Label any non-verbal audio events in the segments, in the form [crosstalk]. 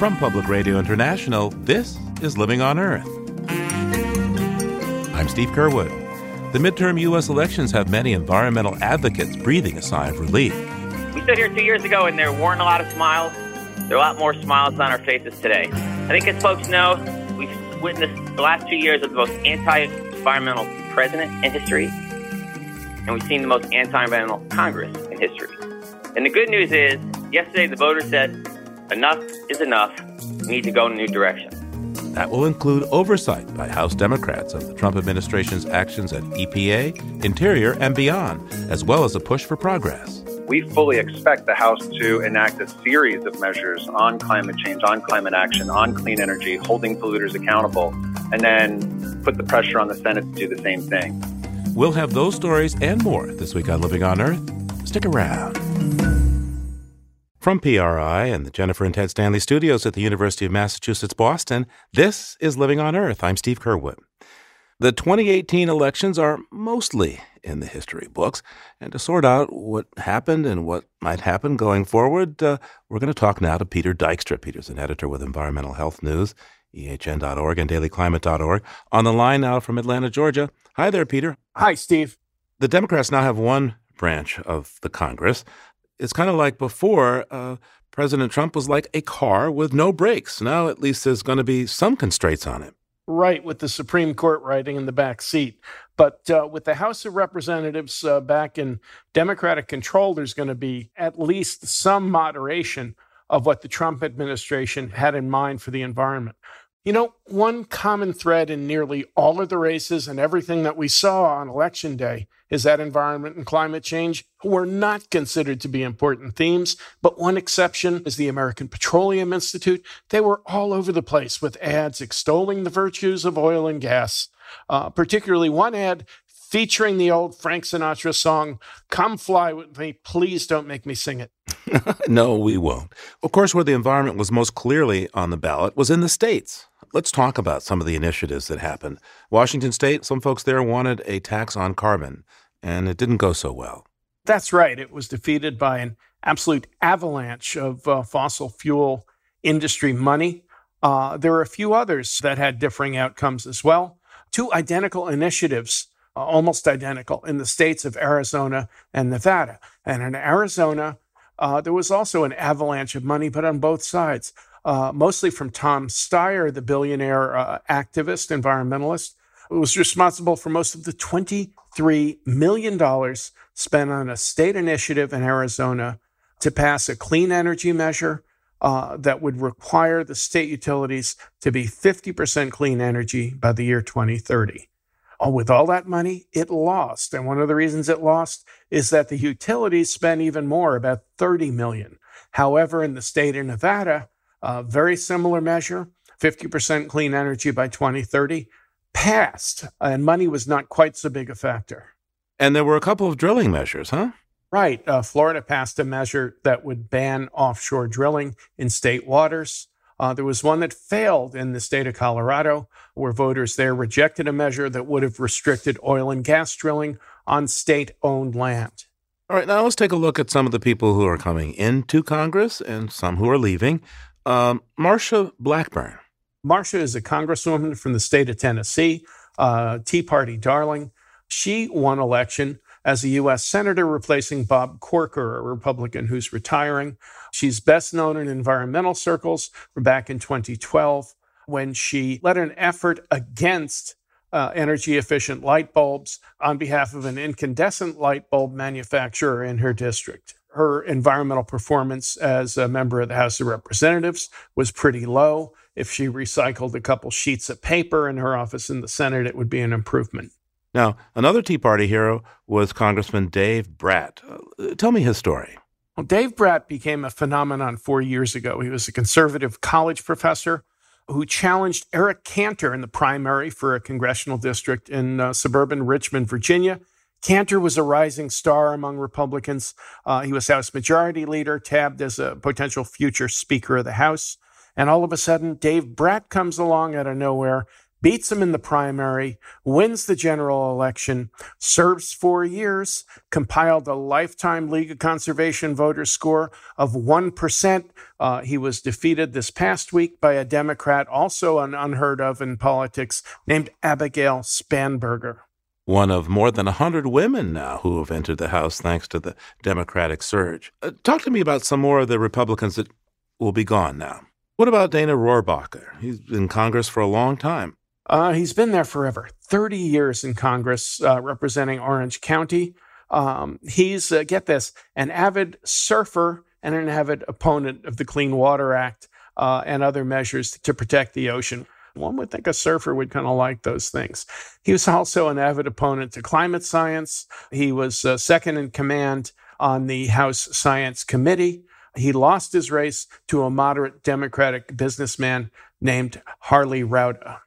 From Public Radio International, this is Living on Earth. I'm Steve Curwood. The midterm U.S. elections have many environmental advocates breathing a sigh of relief. We stood here two years ago and there weren't a lot of smiles. There are a lot more smiles on our faces today. I think, as folks know, we've witnessed the last two years of the most anti environmental president in history, and we've seen the most anti environmental Congress in history. And the good news is, yesterday the voters said, enough is enough. We need to go in a new direction. That will include oversight by House Democrats of the Trump administration's actions at EPA, Interior, and beyond, as well as a push for progress. We fully expect the House to enact a series of measures on climate change, on climate action, on clean energy, holding polluters accountable, and then put the pressure on the Senate to do the same thing. We'll have those stories and more this week on Living on Earth. Stick around. From PRI and the Jennifer and Ted Stanley studios at the University of Massachusetts Boston, this is Living on Earth. I'm Steve Curwood. The 2018 elections are mostly in the history books, and to sort out what happened and what might happen going forward, uh, we're going to talk now to Peter Dykstra. Peter's an editor with Environmental Health News, ehn.org and dailyclimate.org. On the line now from Atlanta, Georgia. Hi there, Peter. Hi, Steve. The Democrats now have one branch of the Congress it's kind of like before, uh, President Trump was like a car with no brakes. Now, at least, there's going to be some constraints on it. Right, with the Supreme Court riding in the back seat. But uh, with the House of Representatives uh, back in Democratic control, there's going to be at least some moderation of what the Trump administration had in mind for the environment. You know, one common thread in nearly all of the races and everything that we saw on election day is that environment and climate change were not considered to be important themes, but one exception is the American Petroleum Institute. They were all over the place with ads extolling the virtues of oil and gas, uh, particularly one ad featuring the old Frank Sinatra song, Come Fly With Me, Please Don't Make Me Sing It. [laughs] no, we won't. Of course, where the environment was most clearly on the ballot was in the states. Let's talk about some of the initiatives that happened. Washington State, some folks there wanted a tax on carbon, and it didn't go so well. That's right. It was defeated by an absolute avalanche of uh, fossil fuel industry money. Uh, there were a few others that had differing outcomes as well. Two identical initiatives, uh, almost identical, in the states of Arizona and Nevada. And in Arizona, uh, there was also an avalanche of money, but on both sides uh, mostly from Tom Steyer, the billionaire uh, activist, environmentalist, who was responsible for most of the $23 million spent on a state initiative in Arizona to pass a clean energy measure uh, that would require the state utilities to be 50% clean energy by the year 2030. Oh, with all that money, it lost. And one of the reasons it lost is that the utilities spent even more, about 30 million. However, in the state of Nevada, a very similar measure, 50% clean energy by 2030, passed, and money was not quite so big a factor. And there were a couple of drilling measures, huh? Right. Uh, Florida passed a measure that would ban offshore drilling in state waters. Uh, there was one that failed in the state of Colorado, where voters there rejected a measure that would have restricted oil and gas drilling on state owned land. All right, now let's take a look at some of the people who are coming into Congress and some who are leaving. Um, Marsha Blackburn. Marsha is a congresswoman from the state of Tennessee, uh, Tea Party darling. She won election as a U.S. Senator, replacing Bob Corker, a Republican who's retiring. She's best known in environmental circles back in 2012 when she led an effort against uh, energy efficient light bulbs on behalf of an incandescent light bulb manufacturer in her district her environmental performance as a member of the House of Representatives was pretty low. If she recycled a couple sheets of paper in her office in the Senate, it would be an improvement. Now, another Tea Party hero was Congressman Dave Brat. Uh, tell me his story. Well, Dave Brat became a phenomenon four years ago. He was a conservative college professor who challenged Eric Cantor in the primary for a congressional district in uh, suburban Richmond, Virginia. Cantor was a rising star among Republicans. Uh, he was House Majority Leader, tabbed as a potential future Speaker of the House. And all of a sudden, Dave Brat comes along out of nowhere, beats him in the primary, wins the general election, serves four years, compiled a lifetime League of Conservation voter score of 1%, Uh, he was defeated this past week by a Democrat, also an unheard of in politics, named Abigail Spanberger. One of more than 100 women now who have entered the House thanks to the Democratic surge. Uh, talk to me about some more of the Republicans that will be gone now. What about Dana Rohrabacher? He's in Congress for a long time. Uh, he's been there forever 30 years in Congress uh, representing Orange County. Um, he's, uh, get this, an avid surfer and an avid opponent of the Clean Water Act uh, and other measures to protect the ocean. One would think a surfer would kind of like those things. He was also an avid opponent to climate science. He was uh, second in command on the House Science Committee. He lost his race to a moderate Democratic businessman named Harley Rouda.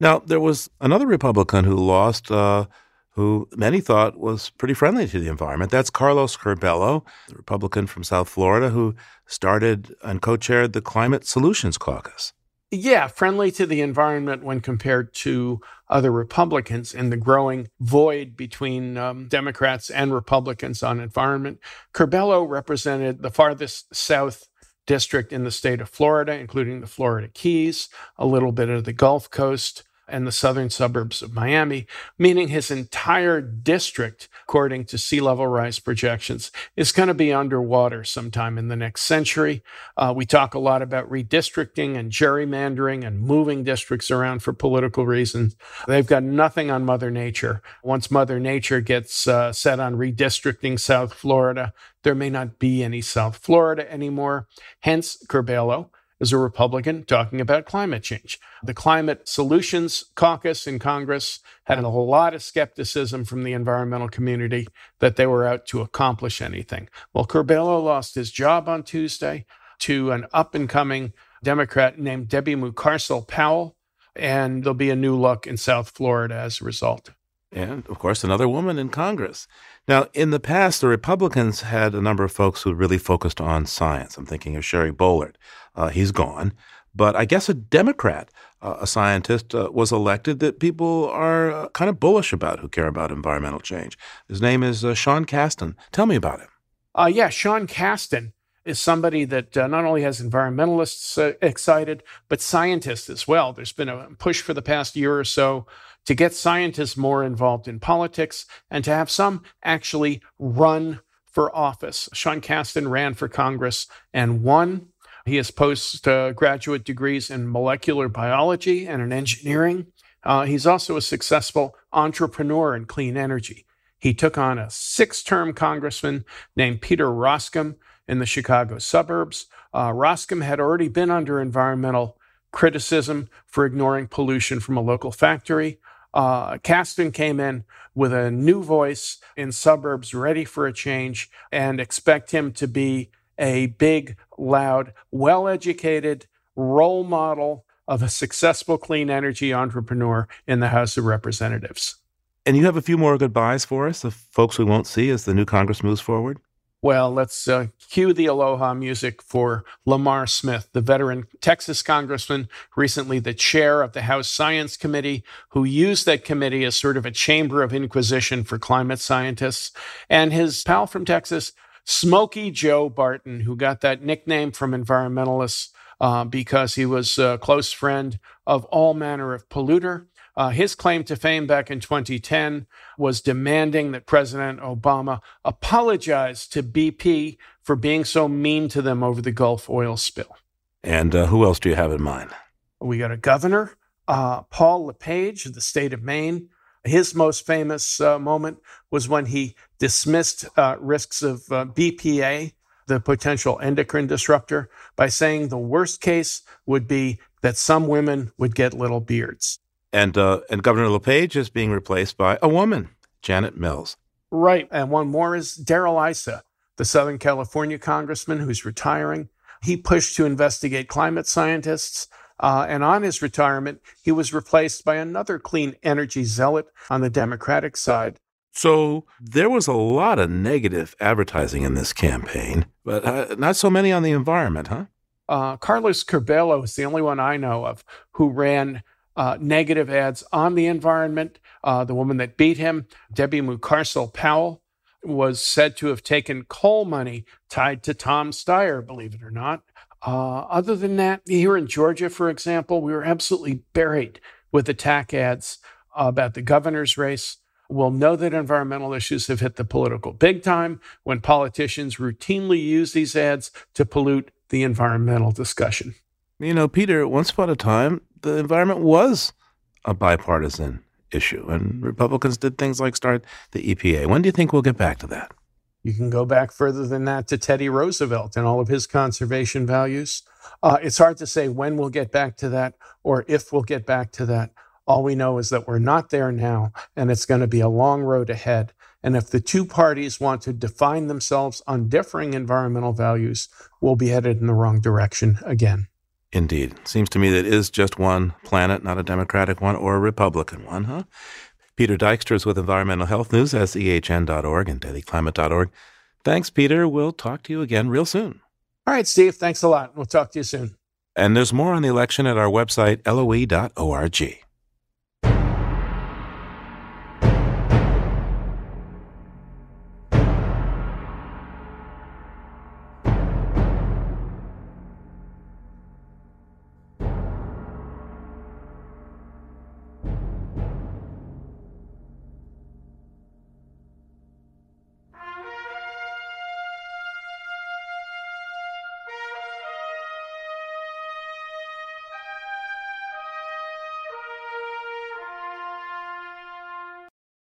Now, there was another Republican who lost, uh, who many thought was pretty friendly to the environment. That's Carlos Curbelo, the Republican from South Florida, who started and co chaired the Climate Solutions Caucus. Yeah, friendly to the environment when compared to other Republicans in the growing void between um, Democrats and Republicans on environment. Curbelo represented the farthest south district in the state of Florida, including the Florida Keys, a little bit of the Gulf Coast, and the southern suburbs of Miami, meaning his entire district, according to sea level rise projections, is going to be underwater sometime in the next century. Uh, we talk a lot about redistricting and gerrymandering and moving districts around for political reasons. They've got nothing on Mother Nature. Once Mother Nature gets uh, set on redistricting South Florida, there may not be any South Florida anymore. Hence, Curbelo as a Republican talking about climate change. The Climate Solutions Caucus in Congress had a lot of skepticism from the environmental community that they were out to accomplish anything. Well, Curbelo lost his job on Tuesday to an up and coming Democrat named Debbie Mucarsel Powell, and there'll be a new look in South Florida as a result. And, of course, another woman in Congress. Now, in the past, the Republicans had a number of folks who really focused on science. I'm thinking of Sherry Boehlert. Uh, he's gone. But I guess a Democrat, uh, a scientist, uh, was elected that people are uh, kind of bullish about who care about environmental change. His name is uh, Sean Casten. Tell me about him. Uh, yeah, Sean Casten is somebody that uh, not only has environmentalists uh, excited, but scientists as well. There's been a push for the past year or so to get scientists more involved in politics and to have some actually run for office. Sean Casten ran for Congress and won. He has postgraduate degrees in molecular biology and in engineering. Uh, he's also a successful entrepreneur in clean energy. He took on a six term congressman named Peter Roskam in the Chicago suburbs. Uh, Roskam had already been under environmental criticism for ignoring pollution from a local factory. Uh, Casten came in with a new voice in suburbs, ready for a change, and expect him to be a big, loud, well educated role model of a successful clean energy entrepreneur in the House of Representatives. And you have a few more goodbyes for us, the folks we won't see as the new Congress moves forward? Well, let's uh, cue the aloha music for Lamar Smith, the veteran Texas congressman, recently the chair of the House Science Committee, who used that committee as sort of a chamber of inquisition for climate scientists, and his pal from Texas, Smokey Joe Barton, who got that nickname from environmentalists uh, because he was a close friend of all manner of polluter. Uh, his claim to fame back in 2010 was demanding that President Obama apologize to BP for being so mean to them over the Gulf oil spill. And uh, who else do you have in mind? We got a governor, uh, Paul LePage of the state of Maine. His most famous uh, moment was when he dismissed uh, risks of uh, BPA, the potential endocrine disruptor, by saying the worst case would be that some women would get little beards and uh, and Governor LePage is being replaced by a woman, Janet Mills. Right, and one more is Darrell Issa, the Southern California congressman who's retiring. He pushed to investigate climate scientists. Uh, and on his retirement, he was replaced by another clean energy zealot on the Democratic side. So there was a lot of negative advertising in this campaign, but uh, not so many on the environment, huh? Uh, Carlos Curbelo is the only one I know of who ran uh, negative ads on the environment. Uh, the woman that beat him, Debbie Mucarsel Powell, was said to have taken coal money tied to Tom Steyer, believe it or not. Uh, other than that, here in Georgia, for example, we were absolutely buried with attack ads about the governor's race. We'll know that environmental issues have hit the political big time when politicians routinely use these ads to pollute the environmental discussion. You know, Peter, once upon a time, the environment was a bipartisan issue, and Republicans did things like start the EPA. When do you think we'll get back to that? You can go back further than that to Teddy Roosevelt and all of his conservation values. Uh, it's hard to say when we'll get back to that or if we'll get back to that. All we know is that we're not there now, and it's going to be a long road ahead. And if the two parties want to define themselves on differing environmental values, we'll be headed in the wrong direction again. Indeed. Seems to me that is just one planet, not a Democratic one or a Republican one, huh? Peter Dykstra is with Environmental Health News, SEHN.org and dailyclimate.org. Thanks, Peter. We'll talk to you again real soon. All right, Steve. Thanks a lot. We'll talk to you soon. And there's more on the election at our website, loe.org.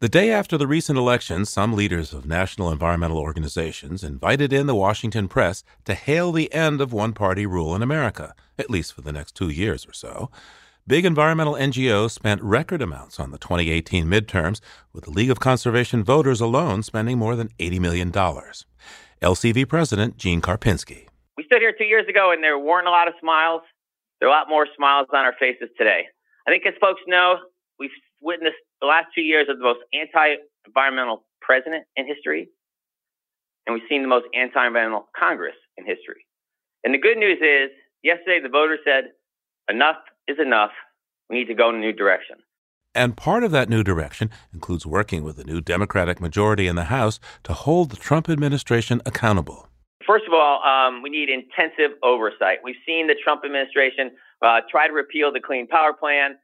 The day after the recent election, some leaders of national environmental organizations invited in the Washington press to hail the end of one party rule in America, at least for the next two years or so. Big environmental NGOs spent record amounts on the 2018 midterms, with the League of Conservation Voters alone spending more than $80 million. LCV President Gene Karpinski. We stood here two years ago and there weren't a lot of smiles. There are a lot more smiles on our faces today. I think, as folks know, we've witnessed the last two years of the most anti-environmental president in history, and we've seen the most anti-environmental Congress in history. And the good news is, yesterday the voters said, enough is enough. We need to go in a new direction. And part of that new direction includes working with the new Democratic majority in the House to hold the Trump administration accountable. First of all, um, we need intensive oversight. We've seen the Trump administration uh, try to repeal the Clean Power Plan,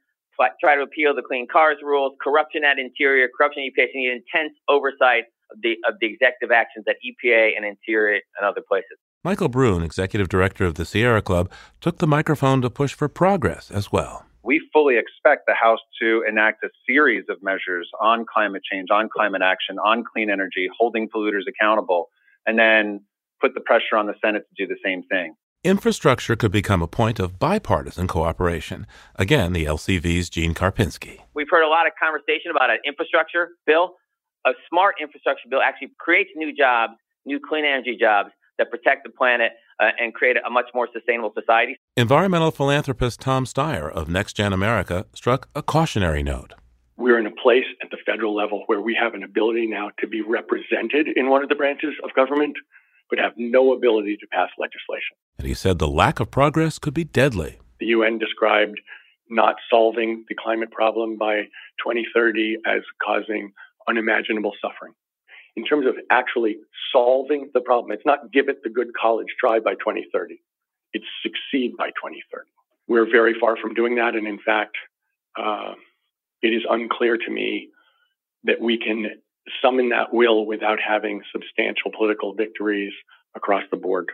try to appeal the clean cars rules, corruption at Interior, corruption at EPA. So need intense oversight of the of the executive actions at EPA and Interior and other places. Michael Brune, executive director of the Sierra Club, took the microphone to push for progress as well. We fully expect the House to enact a series of measures on climate change, on climate action, on clean energy, holding polluters accountable, and then put the pressure on the Senate to do the same thing. Infrastructure could become a point of bipartisan cooperation. Again, the LCV's Gene Karpinski. We've heard a lot of conversation about an infrastructure bill. A smart infrastructure bill actually creates new jobs, new clean energy jobs that protect the planet uh, and create a much more sustainable society. Environmental philanthropist Tom Steyer of NextGen America struck a cautionary note. We're in a place at the federal level where we have an ability now to be represented in one of the branches of government but have no ability to pass legislation. And he said the lack of progress could be deadly. The UN described not solving the climate problem by 2030 as causing unimaginable suffering. In terms of actually solving the problem, it's not give it the good college try by 2030. It's succeed by 2030. We're very far from doing that. And in fact, uh, it is unclear to me that we can summon that will without having substantial political victories across the board.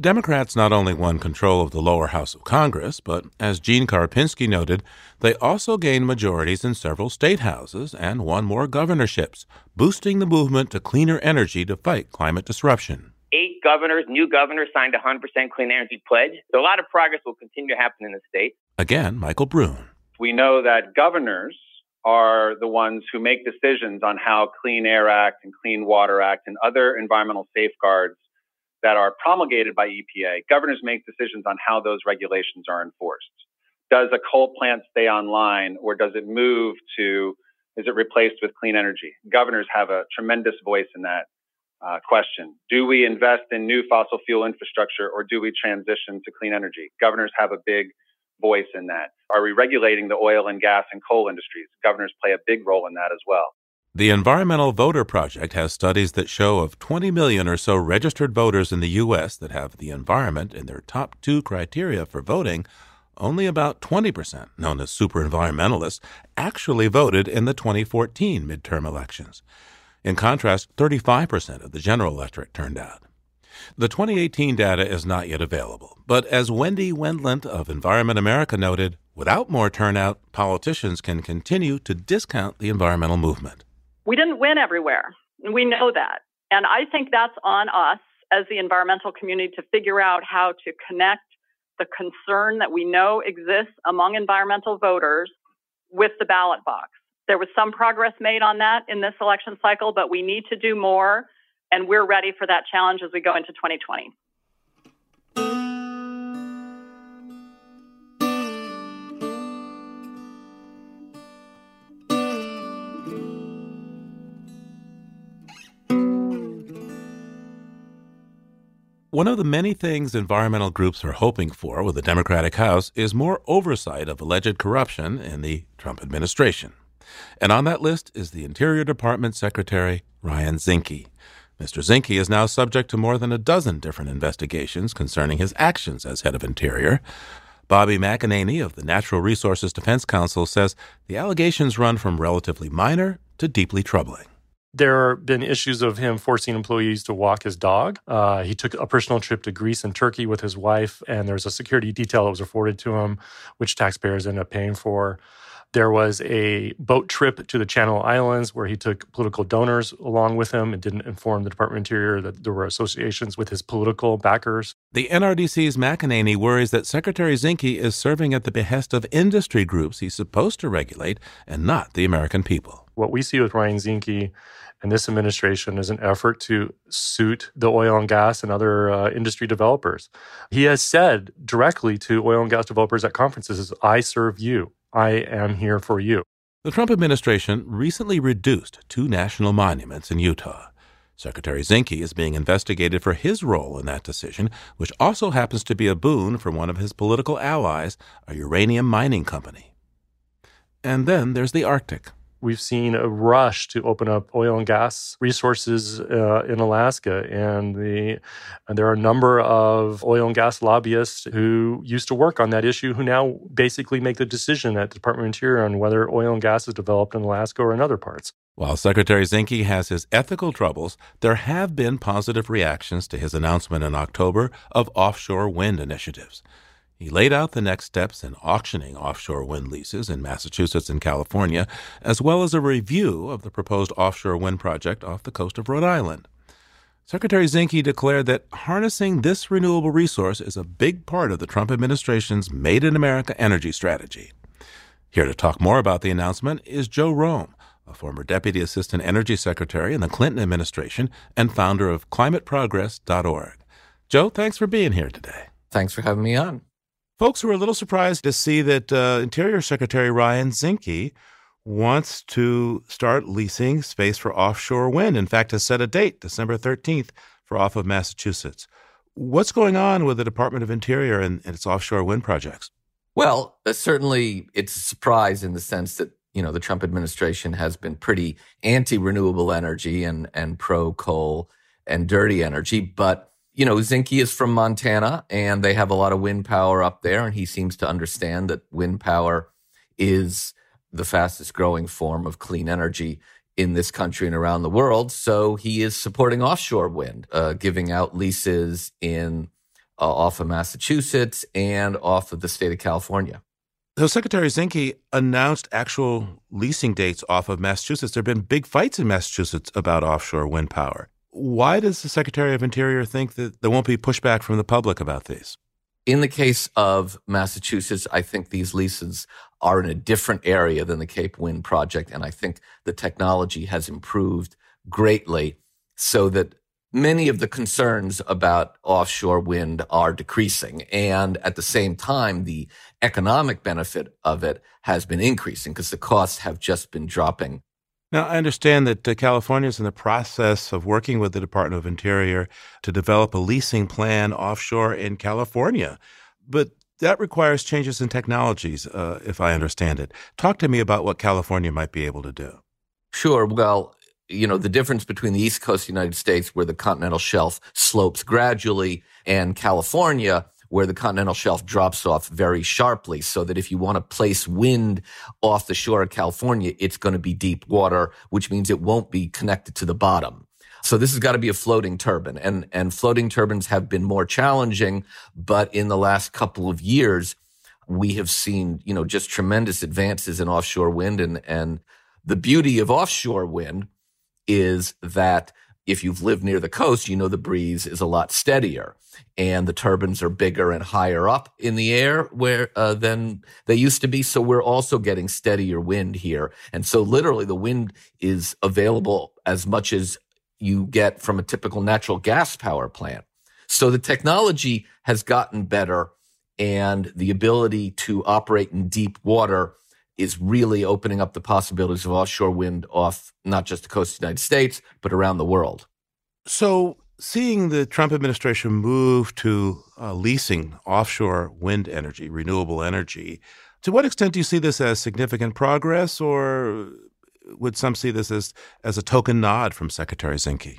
Democrats not only won control of the lower house of Congress, but as Gene Karpinski noted, they also gained majorities in several state houses and won more governorships, boosting the movement to cleaner energy to fight climate disruption. Eight governors, new governors, signed a 100% clean energy pledge. So a lot of progress will continue to happen in the state. Again, Michael Brune. We know that governors are the ones who make decisions on how Clean Air Act and Clean Water Act and other environmental safeguards that are promulgated by EPA. Governors make decisions on how those regulations are enforced. Does a coal plant stay online or does it move to, is it replaced with clean energy? Governors have a tremendous voice in that uh, question. Do we invest in new fossil fuel infrastructure or do we transition to clean energy? Governors have a big voice in that. Are we regulating the oil and gas and coal industries? Governors play a big role in that as well. The Environmental Voter Project has studies that show of 20 million or so registered voters in the U.S. that have the environment in their top two criteria for voting, only about 20%, known as super environmentalists, actually voted in the 2014 midterm elections. In contrast, 35% of the general electorate turned out. The 2018 data is not yet available, but as Wendy Wendlandt of Environment America noted, without more turnout, politicians can continue to discount the environmental movement. We didn't win everywhere. We know that. And I think that's on us as the environmental community to figure out how to connect the concern that we know exists among environmental voters with the ballot box. There was some progress made on that in this election cycle, but we need to do more, and we're ready for that challenge as we go into 2020. One of the many things environmental groups are hoping for with the Democratic House is more oversight of alleged corruption in the Trump administration. And on that list is the Interior Department Secretary Ryan Zinke. Mr. Zinke is now subject to more than a dozen different investigations concerning his actions as head of Interior. Bobby McEnaney of the Natural Resources Defense Council says the allegations run from relatively minor to deeply troubling. There have been issues of him forcing employees to walk his dog. Uh, he took a personal trip to Greece and Turkey with his wife, and there was a security detail that was afforded to him, which taxpayers ended up paying for. There was a boat trip to the Channel Islands where he took political donors along with him and didn't inform the Department of Interior that there were associations with his political backers. The NRDC's McEnaney worries that Secretary Zinke is serving at the behest of industry groups he's supposed to regulate and not the American people. What we see with Ryan Zinke and this administration is an effort to suit the oil and gas and other uh, industry developers. He has said directly to oil and gas developers at conferences, I serve you. I am here for you. The Trump administration recently reduced two national monuments in Utah. Secretary Zinke is being investigated for his role in that decision, which also happens to be a boon for one of his political allies, a uranium mining company. And then there's the Arctic. We've seen a rush to open up oil and gas resources uh, in Alaska, and the and there are a number of oil and gas lobbyists who used to work on that issue who now basically make the decision at the Department of Interior on whether oil and gas is developed in Alaska or in other parts. While Secretary Zinke has his ethical troubles, there have been positive reactions to his announcement in October of offshore wind initiatives. He laid out the next steps in auctioning offshore wind leases in Massachusetts and California, as well as a review of the proposed offshore wind project off the coast of Rhode Island. Secretary Zinke declared that harnessing this renewable resource is a big part of the Trump administration's Made in America energy strategy. Here to talk more about the announcement is Joe Romm, a former Deputy Assistant Energy Secretary in the Clinton administration and founder of ClimateProgress.org. Joe, thanks for being here today. Thanks for having me on. Folks were a little surprised to see that uh, Interior Secretary Ryan Zinke wants to start leasing space for offshore wind. In fact, has set a date, December 13th, for off of Massachusetts. What's going on with the Department of Interior and, and its offshore wind projects? Well, uh, certainly it's a surprise in the sense that you know the Trump administration has been pretty anti-renewable energy and and pro coal and dirty energy, but you know, Zinke is from Montana and they have a lot of wind power up there. And he seems to understand that wind power is the fastest growing form of clean energy in this country and around the world. So he is supporting offshore wind, uh, giving out leases in uh, off of Massachusetts and off of the state of California. So Secretary Zinke announced actual leasing dates off of Massachusetts. There have been big fights in Massachusetts about offshore wind power. Why does the Secretary of Interior think that there won't be pushback from the public about these? In the case of Massachusetts, I think these leases are in a different area than the Cape Wind project. And I think the technology has improved greatly so that many of the concerns about offshore wind are decreasing. And at the same time, the economic benefit of it has been increasing because the costs have just been dropping. Now, I understand that uh, California is in the process of working with the Department of Interior to develop a leasing plan offshore in California. But that requires changes in technologies, uh, if I understand it. Talk to me about what California might be able to do. Sure. Well, you know, the difference between the East Coast of the United States, where the continental shelf slopes gradually, and California, where the continental shelf drops off very sharply. So that if you want to place wind off the shore of California, it's going to be deep water, which means it won't be connected to the bottom. So this has got to be a floating turbine and, and floating turbines have been more challenging. But in the last couple of years, we have seen, you know, just tremendous advances in offshore wind and, and the beauty of offshore wind is that if you've lived near the coast, you know the breeze is a lot steadier and the turbines are bigger and higher up in the air where uh, than they used to be. So we're also getting steadier wind here. And so literally the wind is available as much as you get from a typical natural gas power plant. So the technology has gotten better and the ability to operate in deep water is really opening up the possibilities of offshore wind off not just the coast of the United States, but around the world. So, seeing the Trump administration move to uh, leasing offshore wind energy, renewable energy, to what extent do you see this as significant progress, or would some see this as, as a token nod from Secretary Zinke?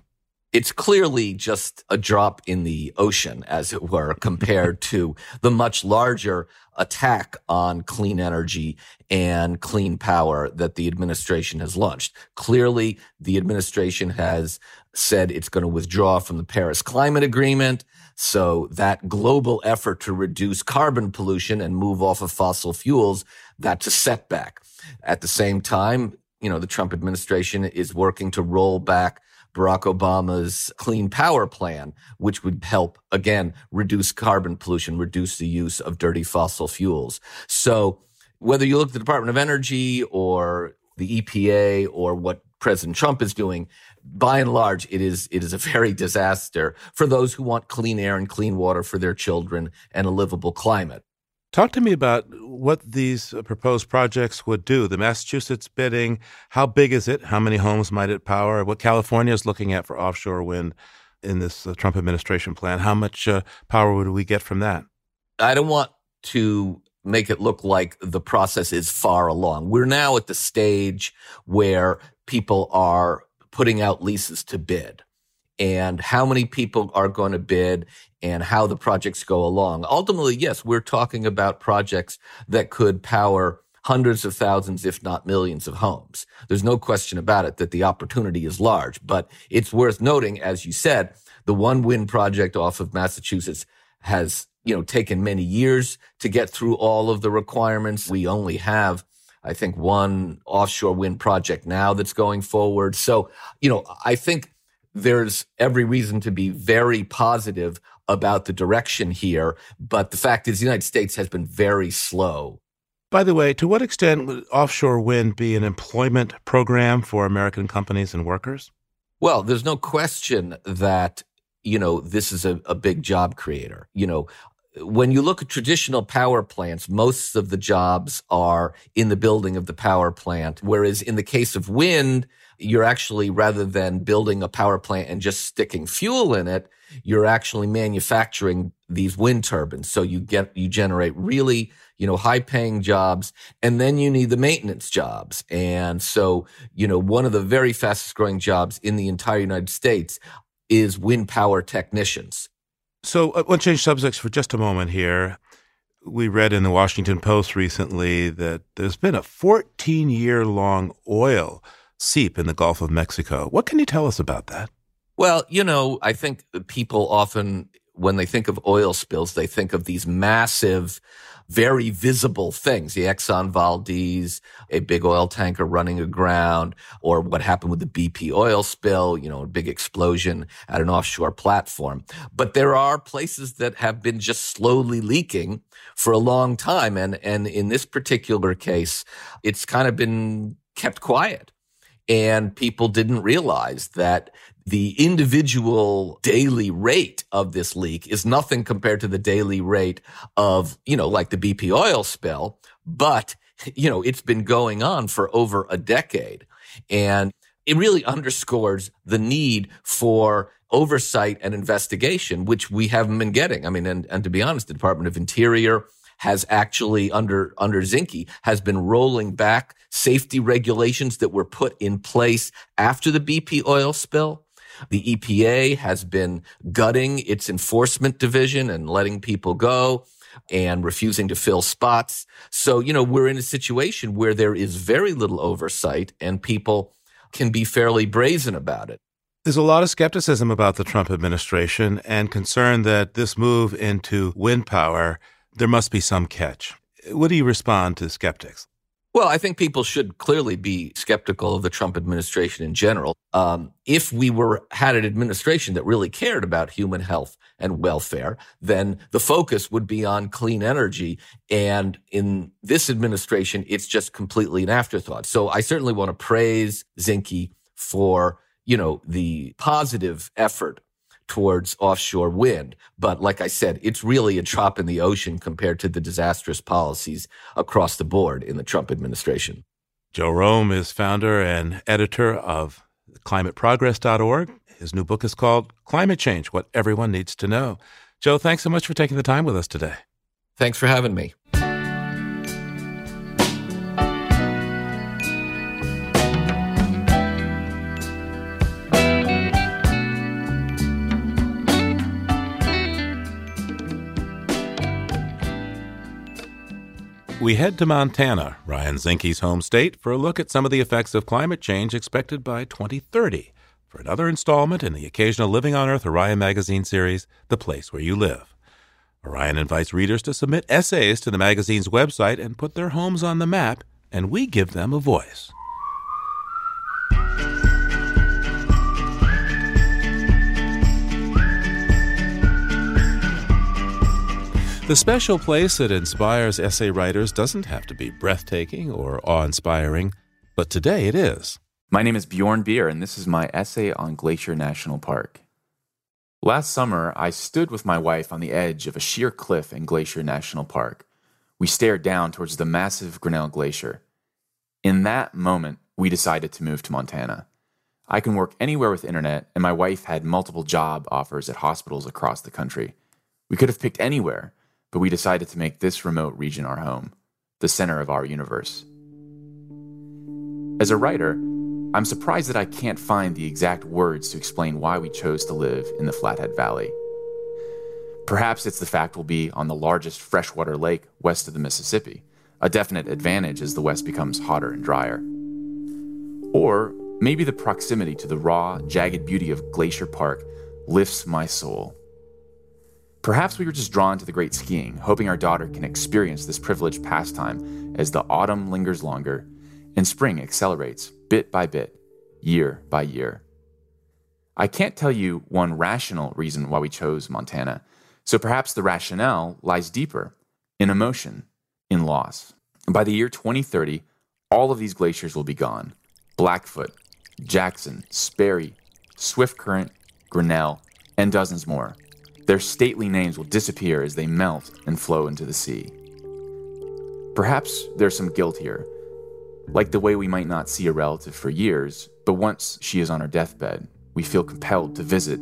It's clearly just a drop in the ocean, as it were, compared [laughs] to the much larger attack on clean energy and clean power that the administration has launched. Clearly, the administration has said it's going to withdraw from the Paris Climate Agreement. So that global effort to reduce carbon pollution and move off of fossil fuels, that's a setback. At the same time, you know, the Trump administration is working to roll back Barack Obama's clean power plan, which would help, again, reduce carbon pollution, reduce the use of dirty fossil fuels. So whether you look at the Department of Energy or the EPA or what President Trump is doing, by and large, it is it is a very disaster for those who want clean air and clean water for their children and a livable climate. Talk to me about what these proposed projects would do. The Massachusetts bidding, how big is it? How many homes might it power? What California is looking at for offshore wind in this uh, Trump administration plan? How much uh, power would we get from that? I don't want to make it look like the process is far along. We're now at the stage where people are putting out leases to bid and how many people are going to bid and how the projects go along. Ultimately, yes, we're talking about projects that could power hundreds of thousands, if not millions of homes. There's no question about it that the opportunity is large, but it's worth noting, as you said, the one wind project off of Massachusetts has, you know, taken many years to get through all of the requirements. We only have I think one offshore wind project now that's going forward. So, you know, I think there's every reason to be very positive about the direction here. But the fact is, the United States has been very slow. By the way, to what extent would offshore wind be an employment program for American companies and workers? Well, there's no question that, you know, this is a, a big job creator. You know, when you look at traditional power plants, most of the jobs are in the building of the power plant. Whereas in the case of wind, you're actually, rather than building a power plant and just sticking fuel in it, you're actually manufacturing these wind turbines. So you get, you generate really, you know, high paying jobs and then you need the maintenance jobs. And so, you know, one of the very fastest growing jobs in the entire United States is wind power technicians. So I want to change subjects for just a moment here. We read in the Washington Post recently that there's been a 14 year long oil seep in the Gulf of Mexico. What can you tell us about that? Well, you know, I think people often when they think of oil spills, they think of these massive, very visible things. The Exxon Valdez, a big oil tanker running aground, or what happened with the BP oil spill, you know, a big explosion at an offshore platform. But there are places that have been just slowly leaking for a long time. And, and in this particular case, it's kind of been kept quiet. And people didn't realize that the individual daily rate of this leak is nothing compared to the daily rate of, you know, like the BP oil spill. But, you know, it's been going on for over a decade. And it really underscores the need for oversight and investigation, which we haven't been getting. I mean, and, and to be honest, the Department of Interior, has actually under under Zinke has been rolling back safety regulations that were put in place after the BP oil spill. The EPA has been gutting its enforcement division and letting people go and refusing to fill spots. So, you know, we're in a situation where there is very little oversight and people can be fairly brazen about it. There's a lot of skepticism about the Trump administration and concern that this move into wind power there must be some catch. What do you respond to skeptics? Well, I think people should clearly be skeptical of the Trump administration in general. Um, if we were had an administration that really cared about human health and welfare, then the focus would be on clean energy. And in this administration, it's just completely an afterthought. So I certainly want to praise Zinke for you know the positive effort towards offshore wind. But like I said, it's really a drop in the ocean compared to the disastrous policies across the board in the Trump administration. Joe Romm is founder and editor of climateprogress.org. His new book is called Climate Change What Everyone Needs to Know. Joe, thanks so much for taking the time with us today. Thanks for having me. We head to Montana, Ryan Zinke's home state, for a look at some of the effects of climate change expected by 2030 for another installment in the occasional Living on Earth Orion magazine series, The Place Where You Live. Orion invites readers to submit essays to the magazine's website and put their homes on the map, and we give them a voice. The special place that inspires essay writers doesn't have to be breathtaking or awe inspiring, but today it is. My name is Bjorn Beer, and this is my essay on Glacier National Park. Last summer, I stood with my wife on the edge of a sheer cliff in Glacier National Park. We stared down towards the massive Grinnell Glacier. In that moment, we decided to move to Montana. I can work anywhere with internet, and my wife had multiple job offers at hospitals across the country. We could have picked anywhere, but we decided to make this remote region our home, the center of our universe. As a writer, I'm surprised that I can't find the exact words to explain why we chose to live in the Flathead Valley. Perhaps it's the fact we'll be on the largest freshwater lake west of the Mississippi, a definite advantage as the West becomes hotter and drier. Or maybe the proximity to the raw, jagged beauty of Glacier Park lifts my soul. Perhaps we were just drawn to the great skiing, hoping our daughter can experience this privileged pastime as the autumn lingers longer and spring accelerates bit by bit, year by year. I can't tell you one rational reason why we chose Montana, so perhaps the rationale lies deeper in emotion, in loss. By the year 2030, all of these glaciers will be gone Blackfoot, Jackson, Sperry, Swift Current, Grinnell, and dozens more. Their stately names will disappear as they melt and flow into the sea. Perhaps there's some guilt here, like the way we might not see a relative for years, but once she is on her deathbed, we feel compelled to visit,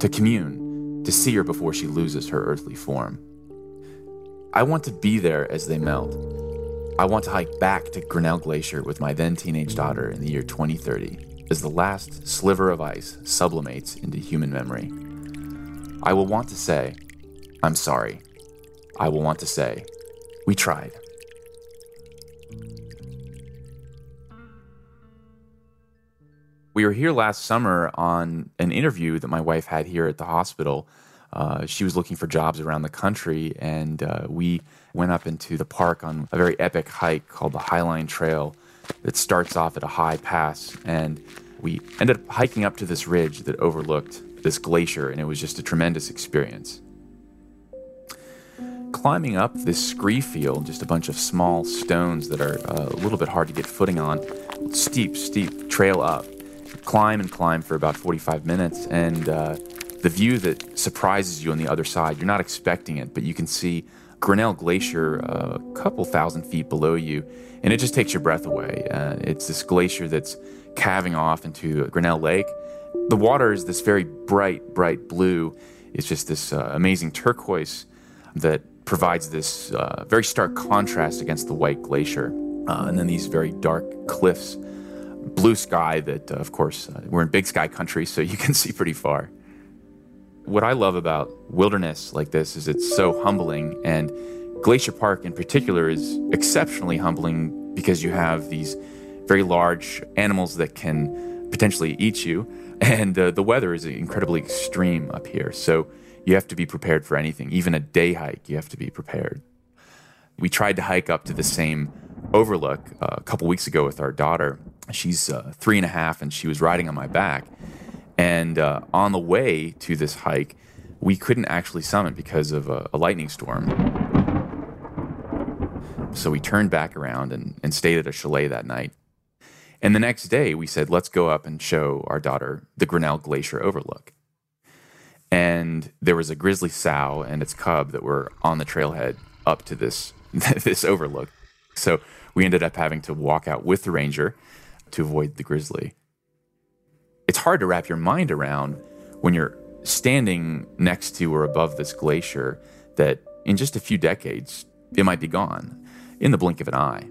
to commune, to see her before she loses her earthly form. I want to be there as they melt. I want to hike back to Grinnell Glacier with my then teenage daughter in the year 2030 as the last sliver of ice sublimates into human memory. I will want to say, I'm sorry. I will want to say, we tried. We were here last summer on an interview that my wife had here at the hospital Uh, she was looking for jobs around the country, and uh, we went up into the park on a very epic hike called the Highline Trail that starts off at a high pass. And we ended up hiking up to this ridge that overlooked this glacier, and it was just a tremendous experience. Climbing up this scree field, just a bunch of small stones that are uh, a little bit hard to get footing on, steep, steep trail up. Climb and climb for about 45 minutes, and uh, the view that surprises you on the other side, you're not expecting it, but you can see Grinnell Glacier uh, a couple thousand feet below you, and it just takes your breath away. Uh, it's this glacier that's calving off into Grinnell Lake. The water is this very bright, bright blue. It's just this uh, amazing turquoise that provides this uh, very stark contrast against the white glacier. Uh, and then these very dark cliffs, blue sky that, uh, of course, uh, we're in big sky country, so you [laughs] can see pretty far. What I love about wilderness like this is it's so humbling, and Glacier Park in particular is exceptionally humbling because you have these very large animals that can potentially eat you, and uh, the weather is incredibly extreme up here. So you have to be prepared for anything. Even a day hike, you have to be prepared. We tried to hike up to the same overlook uh, a couple weeks ago with our daughter. She's uh, three and a half, and she was riding on my back. And uh, on the way to this hike, we couldn't actually summit because of a, a lightning storm. So we turned back around and, and stayed at a chalet that night. And the next day, we said, let's go up and show our daughter the Grinnell Glacier overlook and there was a grizzly sow and its cub that were on the trailhead up to this [laughs] this overlook. So we ended up having to walk out with the ranger to avoid the grizzly. It's hard to wrap your mind around when you're standing next to or above this glacier that in just a few decades it might be gone in the blink of an eye.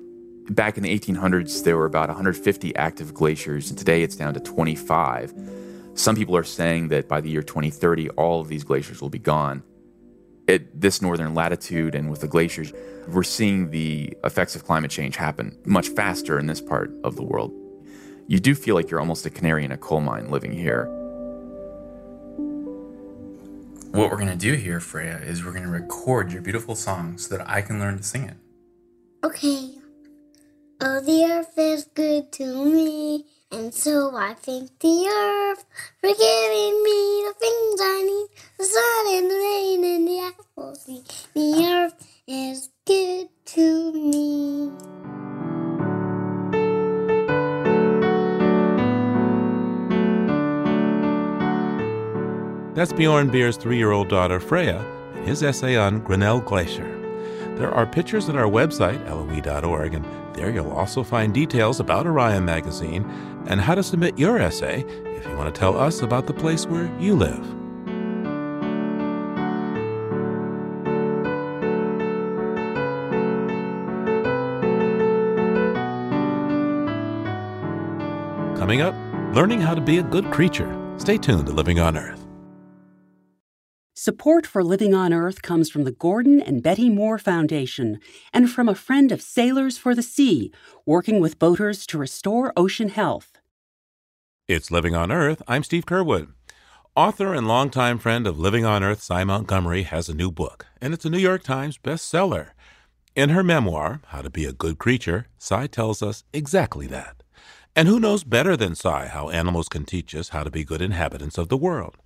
Back in the 1800s, there were about 150 active glaciers, and today it's down to 25 some people are saying that by the year 2030, all of these glaciers will be gone. At this northern latitude and with the glaciers, we're seeing the effects of climate change happen much faster in this part of the world. You do feel like you're almost a canary in a coal mine living here. What we're going to do here, Freya, is we're going to record your beautiful song so that I can learn to sing it. Okay. Oh, the earth is good to me. And so I thank the earth for giving me the things I need the sun and the rain and the apple tree. The earth is good to me. That's Bjorn Beer's three year old daughter, Freya, and his essay on Grinnell Glacier. There are pictures at our website, loe.org, and there you'll also find details about Orion Magazine and how to submit your essay if you want to tell us about the place where you live. Coming up, learning how to be a good creature. Stay tuned to Living on Earth. Support for Living on Earth comes from the Gordon and Betty Moore Foundation and from a friend of Sailors for the Sea, working with boaters to restore ocean health. It's Living on Earth. I'm Steve Curwood. Author and longtime friend of Living on Earth, Sy Montgomery, has a new book, and it's a New York Times bestseller. In her memoir, How to Be a Good Creature, Sy tells us exactly that. And who knows better than Sy how animals can teach us how to be good inhabitants of the world?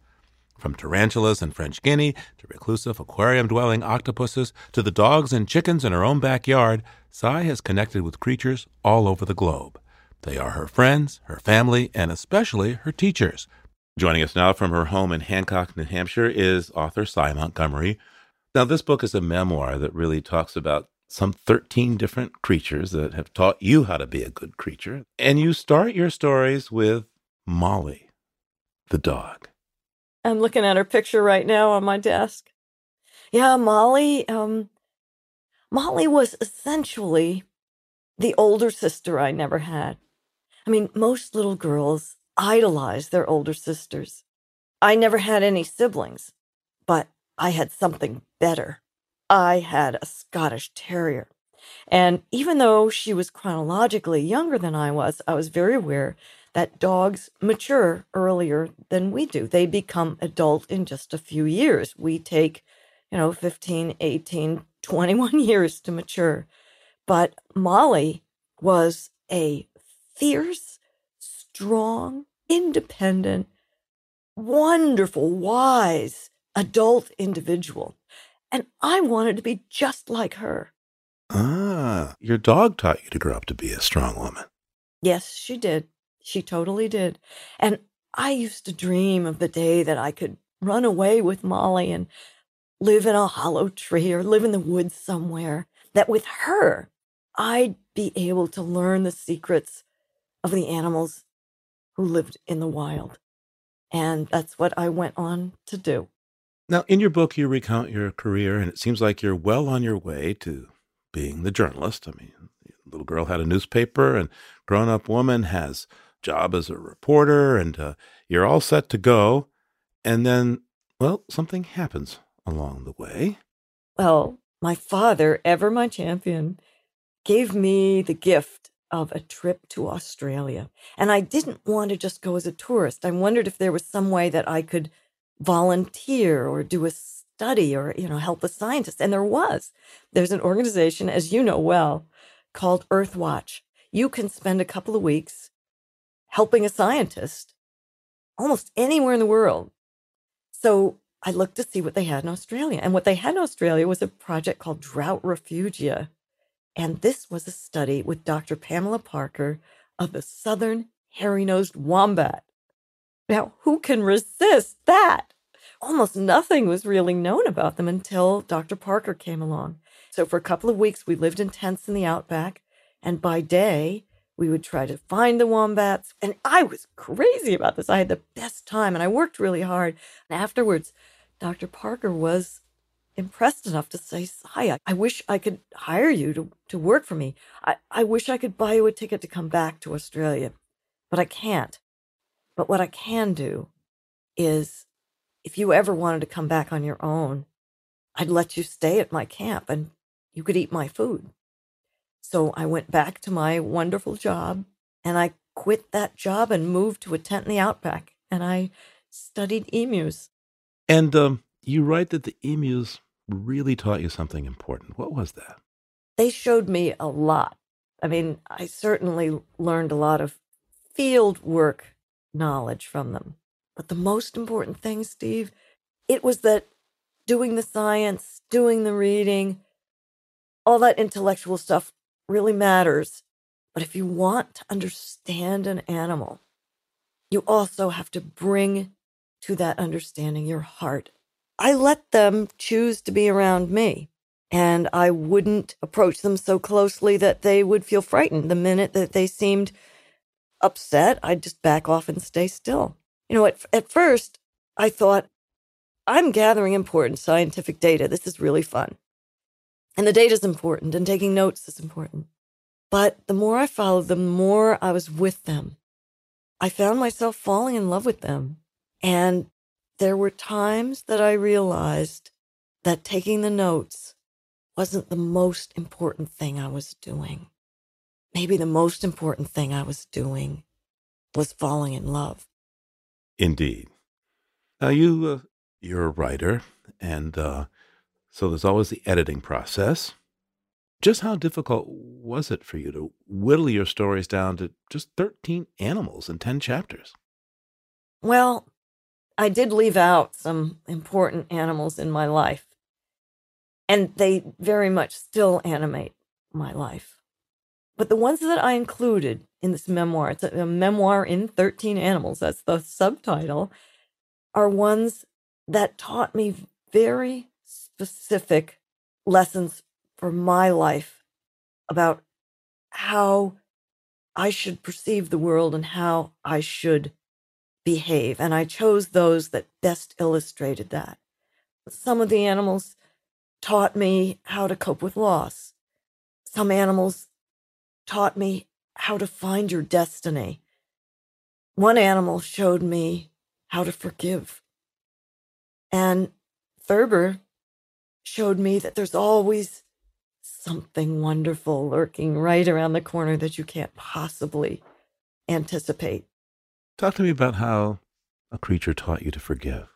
From tarantulas in French Guiana to reclusive aquarium dwelling octopuses to the dogs and chickens in her own backyard, Sy has connected with creatures all over the globe. They are her friends, her family, and especially her teachers. Joining us now from her home in Hancock, New Hampshire is author Sy Montgomery. Now, this book is a memoir that really talks about some 13 different creatures that have taught you how to be a good creature. And you start your stories with Molly, the dog. I'm looking at her picture right now on my desk. Yeah, Molly, um, Molly was essentially the older sister I never had. I mean, most little girls idolize their older sisters. I never had any siblings, but I had something better. I had a Scottish Terrier. And even though she was chronologically younger than I was, I was very aware that dogs mature earlier than we do. They become adult in just a few years. We take, you know, 15, 18, [laughs] 21 years to mature. But Molly was a fierce, strong, independent, wonderful, wise adult individual. And I wanted to be just like her. Ah, your dog taught you to grow up to be a strong woman. Yes, she did. She totally did. And I used to dream of the day that I could run away with Molly and live in a hollow tree or live in the woods somewhere. That with her, I'd be able to learn the secrets of the animals who lived in the wild. And that's what I went on to do. Now, in your book, you recount your career, and it seems like you're well on your way to being the journalist. I mean, little girl had a newspaper, and grown up woman has job as a reporter, and uh, you're all set to go. And then, well, something happens along the way. Well, my father, ever my champion, gave me the gift of a trip to Australia. And I didn't want to just go as a tourist. I wondered if there was some way that I could volunteer or do a study or, you know, help a scientist. And there was. There's an organization, as you know well, called Earthwatch. You can spend a couple of weeks helping a scientist almost anywhere in the world. So I looked to see what they had in Australia. And what they had in Australia was a project called Drought Refugia. And this was a study with Dr. Pamela Parker of the southern hairy nosed wombat. Now, who can resist that? Almost nothing was really known about them until Dr. Parker came along. So, for a couple of weeks, we lived in tents in the outback. And by day, we would try to find the wombats. And I was crazy about this. I had the best time and I worked really hard. And afterwards, Dr. Parker was impressed enough to say, Saya, I wish I could hire you to, to work for me. I, I wish I could buy you a ticket to come back to Australia, but I can't. But what I can do is if you ever wanted to come back on your own, I'd let you stay at my camp and you could eat my food. So I went back to my wonderful job and I quit that job and moved to a tent in the outback and I studied emus. And um, you write that the emus really taught you something important. What was that? They showed me a lot. I mean, I certainly learned a lot of field work knowledge from them. But the most important thing, Steve, it was that doing the science, doing the reading, all that intellectual stuff really matters. But if you want to understand an animal, you also have to bring to that understanding your heart. I let them choose to be around me, and I wouldn't approach them so closely that they would feel frightened. The minute that they seemed upset, I'd just back off and stay still. You know, at, at first, I thought, I'm gathering important scientific data. This is really fun. And the data is important, and taking notes is important. But the more I followed them, the more I was with them. I found myself falling in love with them. And there were times that I realized that taking the notes wasn't the most important thing I was doing. Maybe the most important thing I was doing was falling in love. Indeed. Now you uh, you're a writer, and uh, so there's always the editing process. Just how difficult was it for you to whittle your stories down to just 13 animals in 10 chapters? Well, I did leave out some important animals in my life, and they very much still animate my life. But the ones that I included in this memoir, it's a, memoir in 13 animals, that's the subtitle, are ones that taught me very specific lessons for my life about how I should perceive the world and how I should behave. And I chose those that best illustrated that. Some of the animals taught me how to cope with loss. Some animals taught me how to find your destiny. One animal showed me how to forgive. And Thurber showed me that there's always something wonderful lurking right around the corner that you can't possibly anticipate. Talk to me about how a creature taught you to forgive.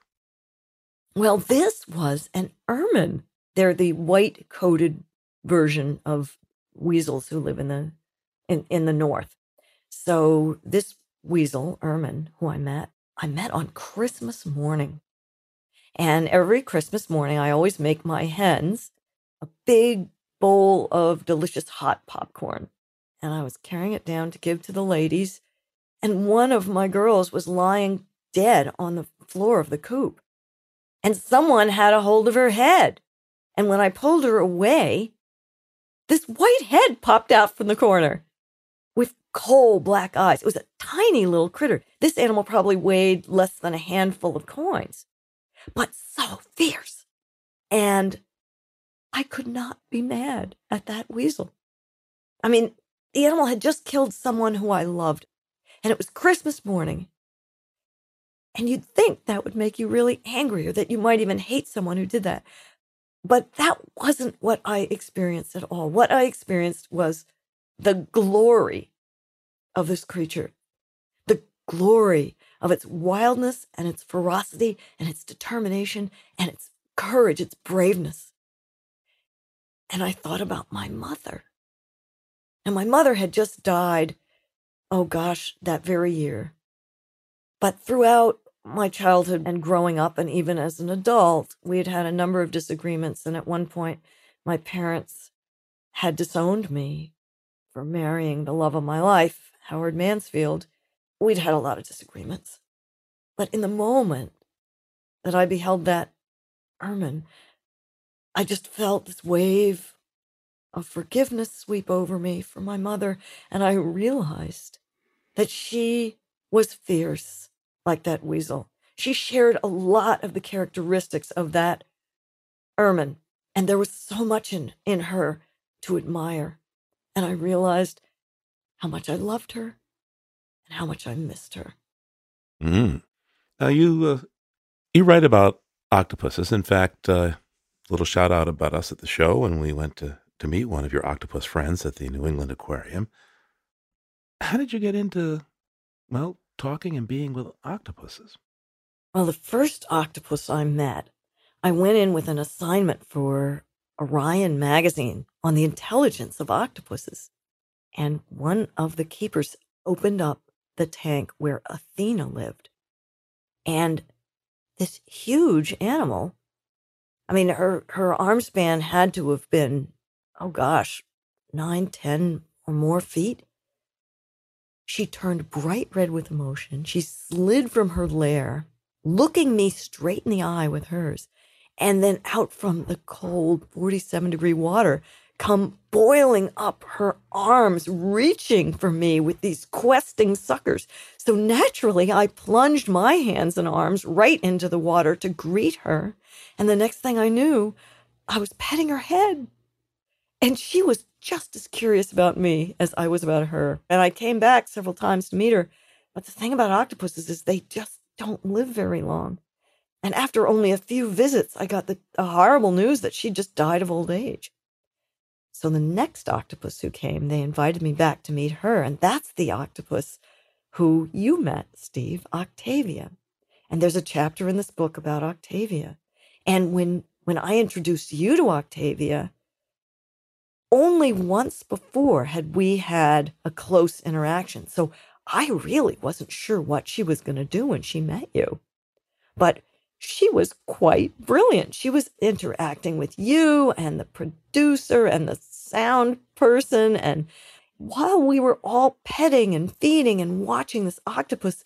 Well, this was an ermine. They're the white coated version of weasels who live in the in, in the north. So this weasel, ermine, who I met, I met on Christmas morning. And every Christmas morning, I always make my hens a big bowl of delicious hot popcorn. And I was carrying it down to give to the ladies. And one of my girls was lying dead on the floor of the coop. And someone had a hold of her head. And when I pulled her away, this white head popped out from the corner with coal black eyes. It was a tiny little critter. This animal probably weighed less than a handful of coins, but so fierce. And I could not be mad at that weasel. I mean, the animal had just killed someone who I loved, and it was Christmas morning. And you'd think that would make you really angry or that you might even hate someone who did that. But that wasn't what I experienced at all. What I experienced was the glory of this creature, the glory of its wildness and its ferocity and its determination and its courage, its braveness. And I thought about my mother. And my mother had just died, oh gosh, that very year. But throughout my childhood and growing up, and even as an adult, we had had a number of disagreements. And at one point, my parents had disowned me for marrying the love of my life, Howard Mansfield. We'd had a lot of disagreements. But in the moment that I beheld that ermine, I just felt this wave of forgiveness sweep over me for my mother. And I realized that she was fierce like that weasel. She shared a lot of the characteristics of that ermine, and there was so much in, in her to admire. And I realized how much I loved her and how much I missed her. Mm. Now you uh, you write about octopuses. In fact, uh, a little shout out about us at the show when we went to to meet one of your octopus friends at the New England Aquarium. How did you get into well talking and being with octopuses? Well, the first octopus I met, I went in with an assignment for Orion magazine on the intelligence of octopuses. And one of the keepers opened up the tank where Athena lived. And this huge animal, I mean, her, her arm span had to have been, oh gosh, nine, ten or more feet. She turned bright red with emotion. She slid from her lair, looking me straight in the eye with hers, and then out from the cold 47 degree water come boiling up her arms, reaching for me with these questing suckers. So naturally, I plunged my hands and arms right into the water to greet her. And the next thing I knew, I was petting her head. And she was just as curious about me as I was about her. And I came back several times to meet her. But the thing about octopuses is they just don't live very long. And after only a few visits, I got the, the horrible news that she just died of old age. So the next octopus who came, they invited me back to meet her. And that's the octopus who you met, Steve, Octavia. And there's a chapter in this book about Octavia. And when when I introduced you to Octavia, only once before had we had a close interaction. So I really wasn't sure what she was going to do when she met you. But she was quite brilliant. She was interacting with you and the producer and the sound person. And while we were all petting and feeding and watching this octopus,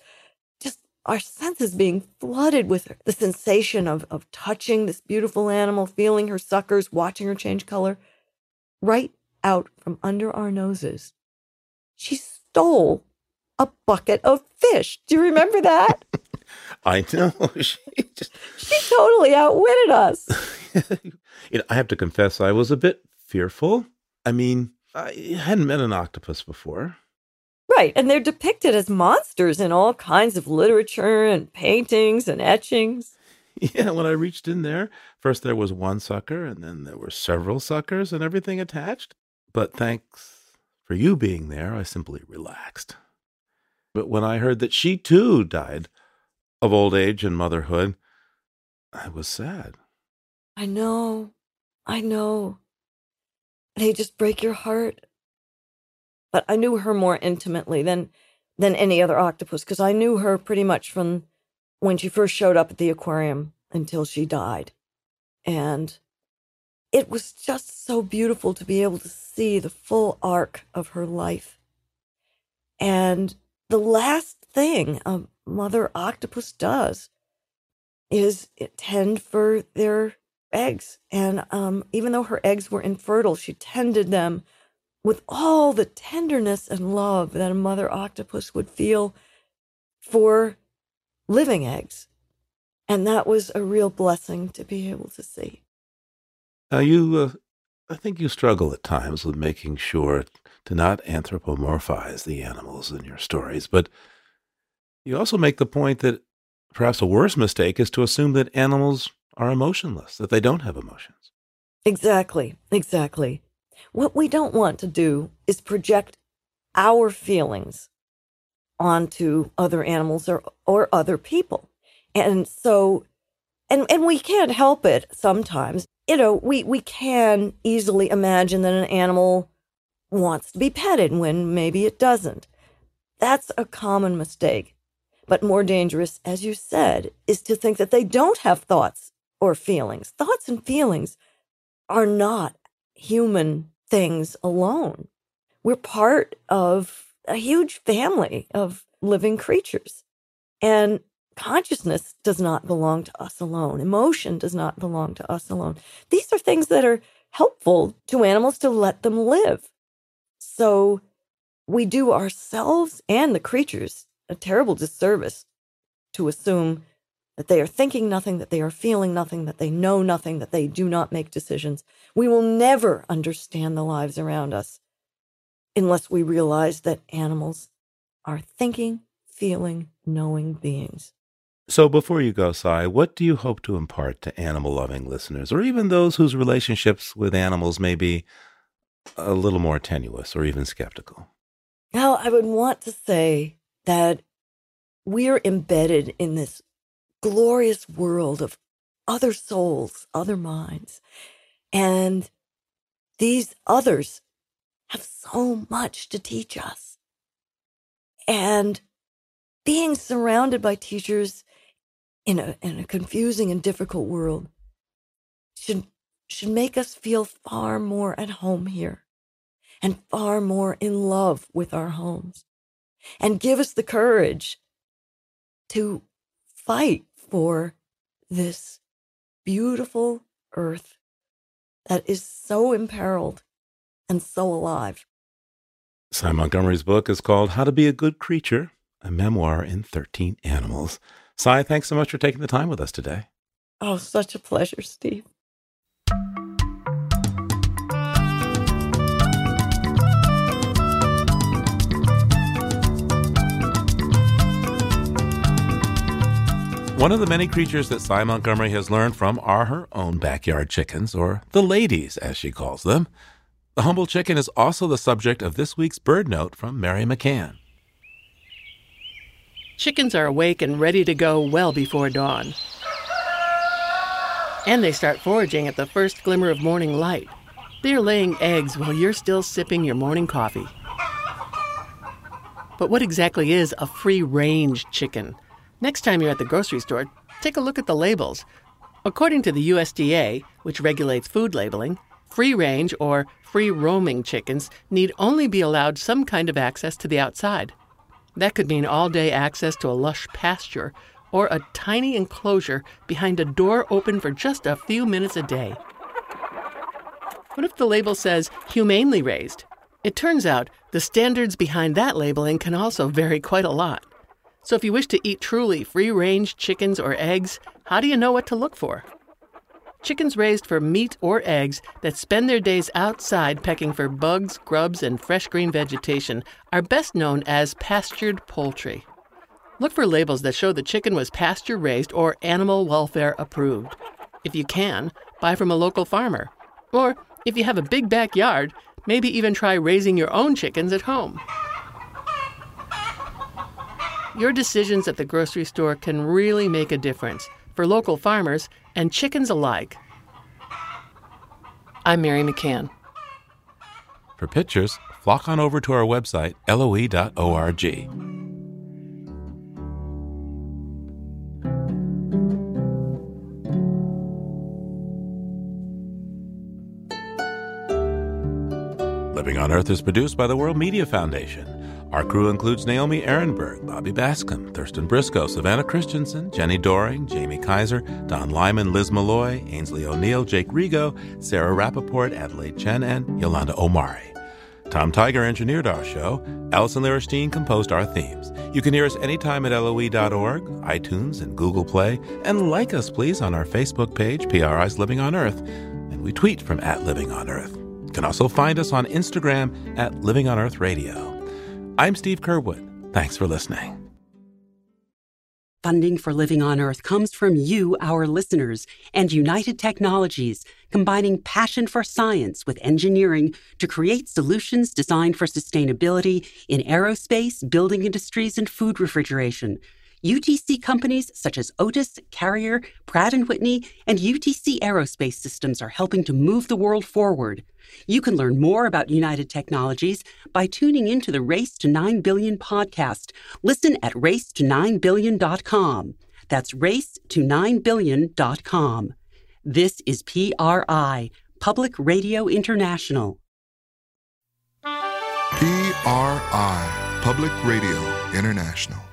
just our senses being flooded with the sensation of, of touching this beautiful animal, feeling her suckers, watching her change color, right out from under our noses, she stole a bucket of fish. Do you remember that? I know. [laughs] she just she totally outwitted us. [laughs] you know, I have to confess, I was a bit fearful. I mean, I hadn't met an octopus before. Right. And they're depicted as monsters in all kinds of literature and paintings and etchings. [laughs] Yeah, when I reached in there, first there was one sucker, and then there were several suckers and everything attached. But thanks for you being there, I simply relaxed. But when I heard that she too died of old age and motherhood, I was sad. I know. I know. They just break your heart. But I knew her more intimately than than any other octopus because I knew her pretty much from when she first showed up at the aquarium until she died. And it was just so beautiful to be able to see the full arc of her life. And the last thing a mother octopus does is tend for their eggs. And um, even though her eggs were infertile, she tended them with all the tenderness and love that a mother octopus would feel for living eggs. And that was a real blessing to be able to see. Now, you, uh, I think you struggle at times with making sure to not anthropomorphize the animals in your stories, but you also make the point that perhaps a worse mistake is to assume that animals are emotionless, that they don't have emotions. Exactly, exactly. What we don't want to do is project our feelings onto other animals or, or other people. And so, and, and we can't help it sometimes. You know, we, we can easily imagine that an animal wants to be petted when maybe it doesn't. That's a common mistake. But more dangerous, as you said, is to think that they don't have thoughts or feelings. Thoughts and feelings are not human things alone. We're part of a huge family of living creatures. And consciousness does not belong to us alone. Emotion does not belong to us alone. These are things that are helpful to animals to let them live. So we do ourselves and the creatures a terrible disservice to assume that they are thinking nothing, that they are feeling nothing, that they know nothing, that they do not make decisions. We will never understand the lives around us unless we realize that animals are thinking, feeling, knowing beings. So, before you go, Sy, what do you hope to impart to animal loving listeners, or even those whose relationships with animals may be a little more tenuous or even skeptical? Well, I would want to say that we're embedded in this glorious world of other souls, other minds. And these others have so much to teach us. And being surrounded by teachers in a, in a confusing and difficult world should, should make us feel far more at home here and far more in love with our homes and give us the courage to fight for this beautiful earth that is so imperiled and so alive. Sy Montgomery's book is called How to Be a Good Creature, a memoir in 13 animals. Sy, thanks so much for taking the time with us today. Oh, such a pleasure, Steve. One of the many creatures that Sy Montgomery has learned from are her own backyard chickens, or the ladies, as she calls them. The humble chicken is also the subject of this week's BirdNote from Mary McCann. Chickens are awake and ready to go well before dawn. And they start foraging at the first glimmer of morning light. They're laying eggs while you're still sipping your morning coffee. But what exactly is a free range chicken? Next time you're at the grocery store, take a look at the labels. According to the USDA, which regulates food labeling, free range or free roaming chickens need only be allowed some kind of access to the outside. That could mean all day access to a lush pasture or a tiny enclosure behind a door open for just a few minutes a day. What if the label says humanely raised? It turns out the standards behind that labeling can also vary quite a lot. So if you wish to eat truly free range chickens or eggs, how do you know what to look for? Chickens raised for meat or eggs that spend their days outside pecking for bugs, grubs, and fresh green vegetation are best known as pastured poultry. Look for labels that show the chicken was pasture raised or animal welfare approved. If you can, buy from a local farmer. Or if you have a big backyard, maybe even try raising your own chickens at home. Your decisions at the grocery store can really make a difference for local farmers and chickens alike. I'm Mary McCann. For pictures, flock on over to our website, loe.org. Living on Earth is produced by the World Media Foundation. Our crew includes Naomi Arenberg, Bobby Bascomb, Thurston Briscoe, Savannah Christensen, Jenni Doering, Jamie Kaiser, Don Lyman, Liz Malloy, Ainsley O'Neill, Jake Rigo, Sarah Rappaport, Adelaide Chen, and Yolanda Omari. Tom Tiger engineered our show. Allison Lirish Dean composed our themes. You can hear us anytime at loe.org, iTunes, and Google Play. And like us, please, on our Facebook page, PRI's Living on Earth. And we tweet from at Living on Earth. You can also find us on Instagram at Living on Earth Radio. I'm Steve Curwood. Thanks for listening. Funding for Living on Earth comes from you, our listeners, and United Technologies, combining passion for science with engineering to create solutions designed for sustainability in aerospace, building industries, and food refrigeration. UTC companies such as Otis, Carrier, Pratt & Whitney, and UTC Aerospace Systems are helping to move the world forward. You can learn more about United Technologies by tuning into the Race to 9 Billion podcast. Listen at race to9billion.com. That's race to 9billion.com. This is PRI, Public Radio International. PRI, Public Radio International.